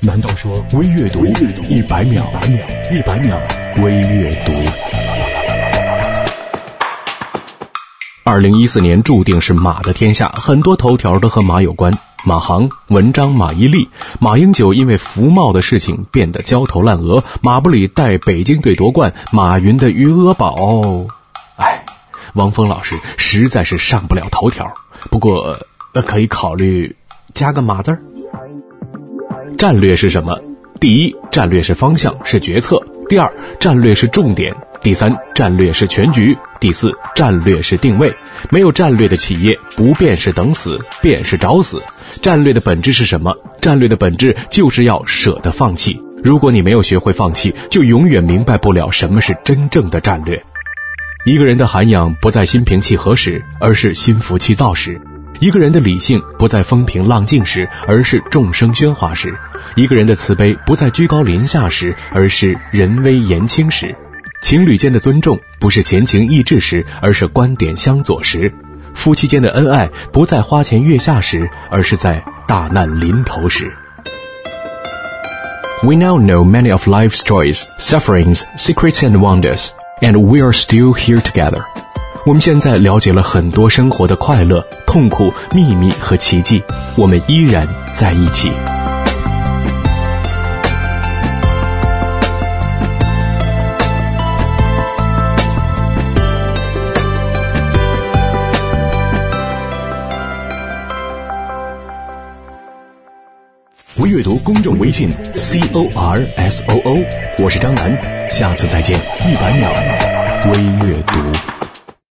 难道说微阅读一百秒？一百秒微阅读。二零一四年注定是马的天下，很多头条都和马有关。马航、文章、马伊琍、马英九因为服贸的事情变得焦头烂额，马布里带北京队夺冠，马云的余额宝，哎，汪峰老师实在是上不了头条。不过，呃，可以考虑加个马字儿。战略是什么？第一，战略是方向，是决策；第二，战略是重点；第三，战略是全局；第四，战略是定位。没有战略的企业，不变是等死，变是找死。战略的本质是什么？战略的本质就是要舍得放弃。如果你没有学会放弃，就永远明白不了什么是真正的战略。一个人的涵养不在心平气和时，而是心浮气躁时；一个人的理性不在风平浪静时，而是众生喧哗时；一个人的慈悲不在居高临下时，而是人微言轻时；情侣间的尊重不是闲情逸致时，而是观点相左时。夫妻间的恩爱不在花前月下时，而是在大难临头时。We now know many of life's joys, sufferings, secrets and wonders, and we are still here together. 我们现在了解了很多生活的快乐、痛苦、秘密和奇迹，我们依然在一起。微阅读公众微信 c o r s o o，我是张楠，下次再见，一百秒微阅读。